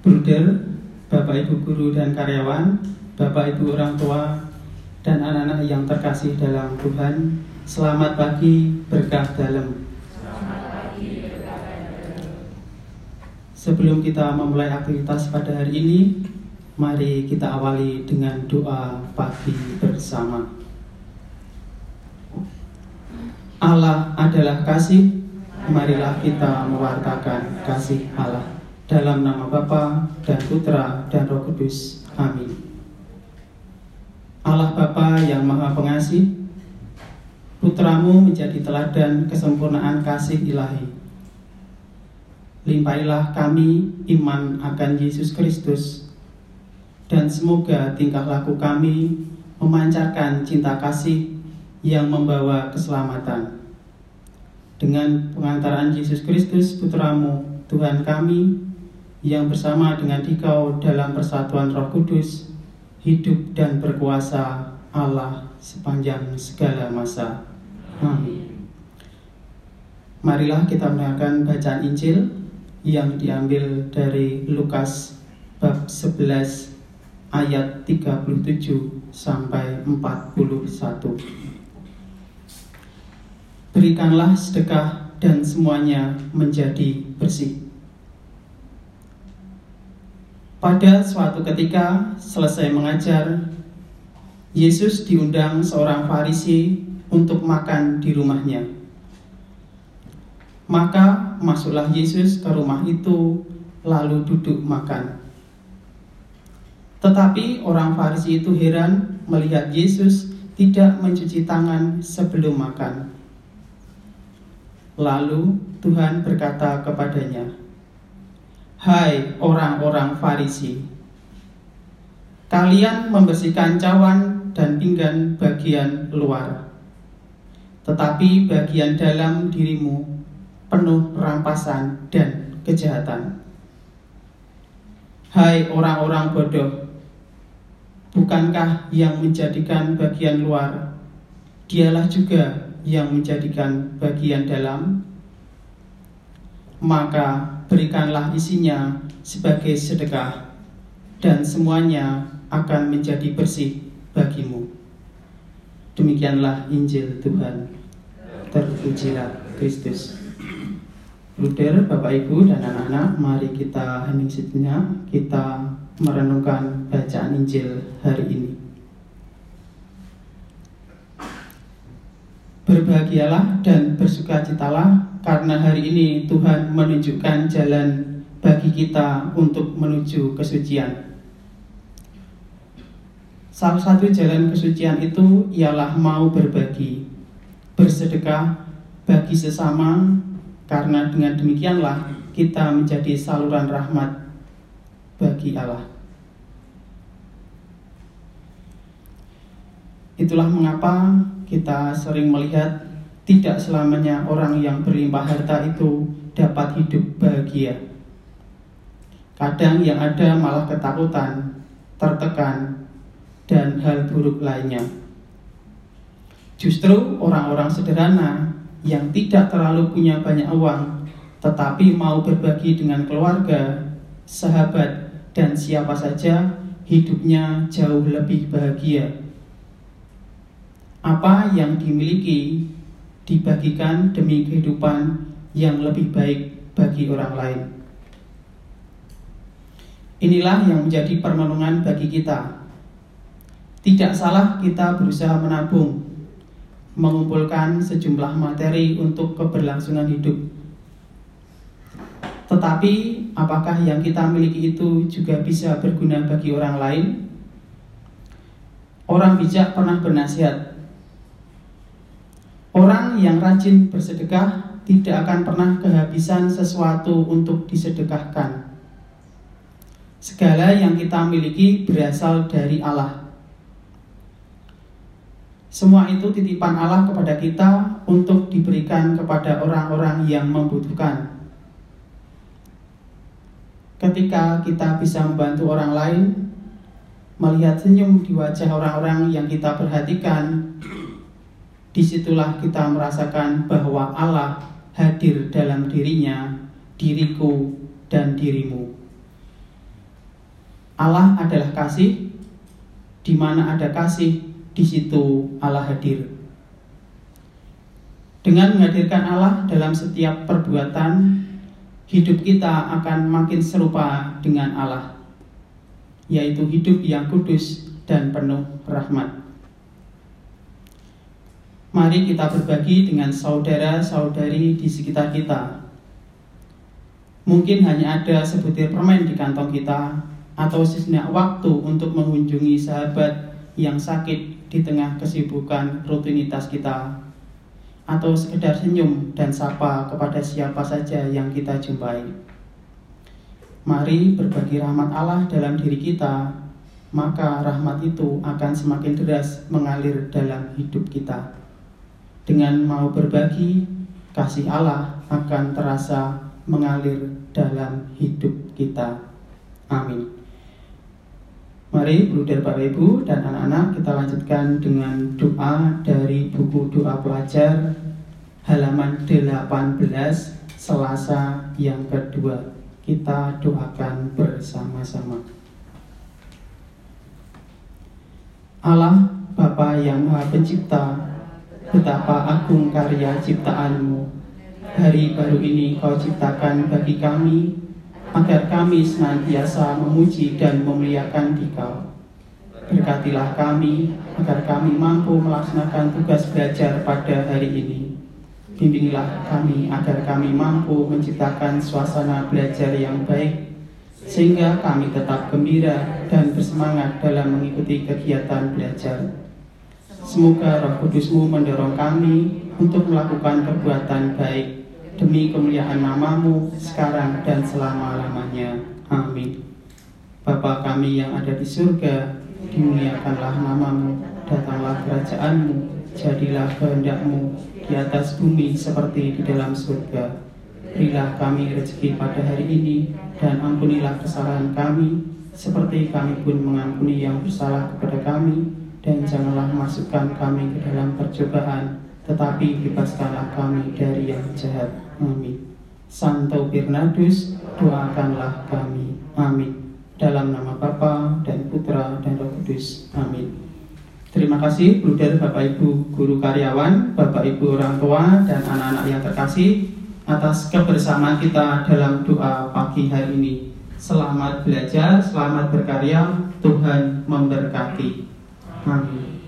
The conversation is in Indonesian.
Bruder, Bapak Ibu guru dan karyawan, Bapak Ibu orang tua, dan anak-anak yang terkasih dalam Tuhan, selamat pagi berkah dalam. Sebelum kita memulai aktivitas pada hari ini, mari kita awali dengan doa pagi bersama. Allah adalah kasih, marilah kita mewartakan kasih Allah. Dalam nama Bapa dan Putra dan Roh Kudus. Amin. Allah Bapa yang Maha Pengasih, Putramu menjadi teladan kesempurnaan kasih ilahi. Limpailah kami iman akan Yesus Kristus, dan semoga tingkah laku kami memancarkan cinta kasih yang membawa keselamatan. Dengan pengantaran Yesus Kristus, Putramu, Tuhan kami, yang bersama dengan dikau dalam persatuan roh kudus, hidup dan berkuasa Allah sepanjang segala masa. Amin. Marilah kita mendengarkan bacaan Injil yang diambil dari Lukas bab 11 ayat 37 sampai 41. Berikanlah sedekah dan semuanya menjadi bersih. Pada suatu ketika selesai mengajar, Yesus diundang seorang Farisi untuk makan di rumahnya. Maka masuklah Yesus ke rumah itu, lalu duduk makan. Tetapi orang Farisi itu heran melihat Yesus tidak mencuci tangan sebelum makan. Lalu Tuhan berkata kepadanya, Hai orang-orang Farisi, kalian membersihkan cawan dan pinggan bagian luar, tetapi bagian dalam dirimu penuh rampasan dan kejahatan. Hai orang-orang bodoh, bukankah yang menjadikan bagian luar, dialah juga yang menjadikan bagian dalam? Maka berikanlah isinya sebagai sedekah, dan semuanya akan menjadi bersih bagimu. Demikianlah Injil Tuhan. Terpujilah Kristus. Luder, Bapak Ibu dan anak-anak, mari kita hening sejenak, kita merenungkan bacaan Injil hari ini. Berbahagialah dan bersukacitalah karena hari ini Tuhan menunjukkan jalan bagi kita untuk menuju kesucian. Salah satu jalan kesucian itu ialah mau berbagi, bersedekah bagi sesama, karena dengan demikianlah kita menjadi saluran rahmat bagi Allah. Itulah mengapa kita sering melihat tidak selamanya orang yang berlimpah harta itu dapat hidup bahagia. Kadang yang ada malah ketakutan, tertekan, dan hal buruk lainnya. Justru orang-orang sederhana yang tidak terlalu punya banyak uang, tetapi mau berbagi dengan keluarga, sahabat, dan siapa saja, hidupnya jauh lebih bahagia. Apa yang dimiliki dibagikan demi kehidupan yang lebih baik bagi orang lain. Inilah yang menjadi permenungan bagi kita. Tidak salah kita berusaha menabung, mengumpulkan sejumlah materi untuk keberlangsungan hidup. Tetapi, apakah yang kita miliki itu juga bisa berguna bagi orang lain? Orang bijak pernah bernasihat, Orang yang rajin bersedekah tidak akan pernah kehabisan sesuatu untuk disedekahkan. Segala yang kita miliki berasal dari Allah. Semua itu titipan Allah kepada kita untuk diberikan kepada orang-orang yang membutuhkan. Ketika kita bisa membantu orang lain, melihat senyum di wajah orang-orang yang kita perhatikan, di situlah kita merasakan bahwa Allah hadir dalam dirinya, diriku, dan dirimu. Allah adalah kasih, di mana ada kasih, di situ Allah hadir. Dengan menghadirkan Allah dalam setiap perbuatan, hidup kita akan makin serupa dengan Allah, yaitu hidup yang kudus dan penuh rahmat. Mari kita berbagi dengan saudara-saudari di sekitar kita. Mungkin hanya ada sebutir permen di kantong kita, atau sejenak waktu untuk mengunjungi sahabat yang sakit di tengah kesibukan rutinitas kita atau sekedar senyum dan sapa kepada siapa saja yang kita jumpai. Mari berbagi rahmat Allah dalam diri kita, maka rahmat itu akan semakin deras mengalir dalam hidup kita. Dengan mau berbagi, kasih Allah akan terasa mengalir dalam hidup kita. Amin. Mari Bruder Bapak Ibu dan anak-anak kita lanjutkan dengan doa dari buku doa pelajar halaman 18 Selasa yang kedua. Kita doakan bersama-sama. Allah Bapa yang Maha Pencipta, betapa agung karya ciptaanmu. Hari baru ini kau ciptakan bagi kami agar kami senantiasa memuji dan memuliakan Dikau. Berkatilah kami agar kami mampu melaksanakan tugas belajar pada hari ini. Bimbinglah kami agar kami mampu menciptakan suasana belajar yang baik sehingga kami tetap gembira dan bersemangat dalam mengikuti kegiatan belajar. Semoga Roh Kudusmu mendorong kami untuk melakukan perbuatan baik demi kemuliaan namamu sekarang dan selama-lamanya. Amin. Bapa kami yang ada di surga, dimuliakanlah namamu, datanglah kerajaanmu, jadilah kehendakmu di atas bumi seperti di dalam surga. Berilah kami rezeki pada hari ini, dan ampunilah kesalahan kami, seperti kami pun mengampuni yang bersalah kepada kami, dan janganlah masukkan kami ke dalam percobaan, tetapi bebaskanlah kami dari yang jahat. Amin. Santo Bernardus, doakanlah kami. Amin. Dalam nama Bapa dan Putra dan Roh Kudus. Amin. Terima kasih, Bruder, Bapak Ibu guru karyawan, Bapak Ibu orang tua, dan anak-anak yang terkasih atas kebersamaan kita dalam doa pagi hari ini. Selamat belajar, selamat berkarya, Tuhan memberkati. Amin.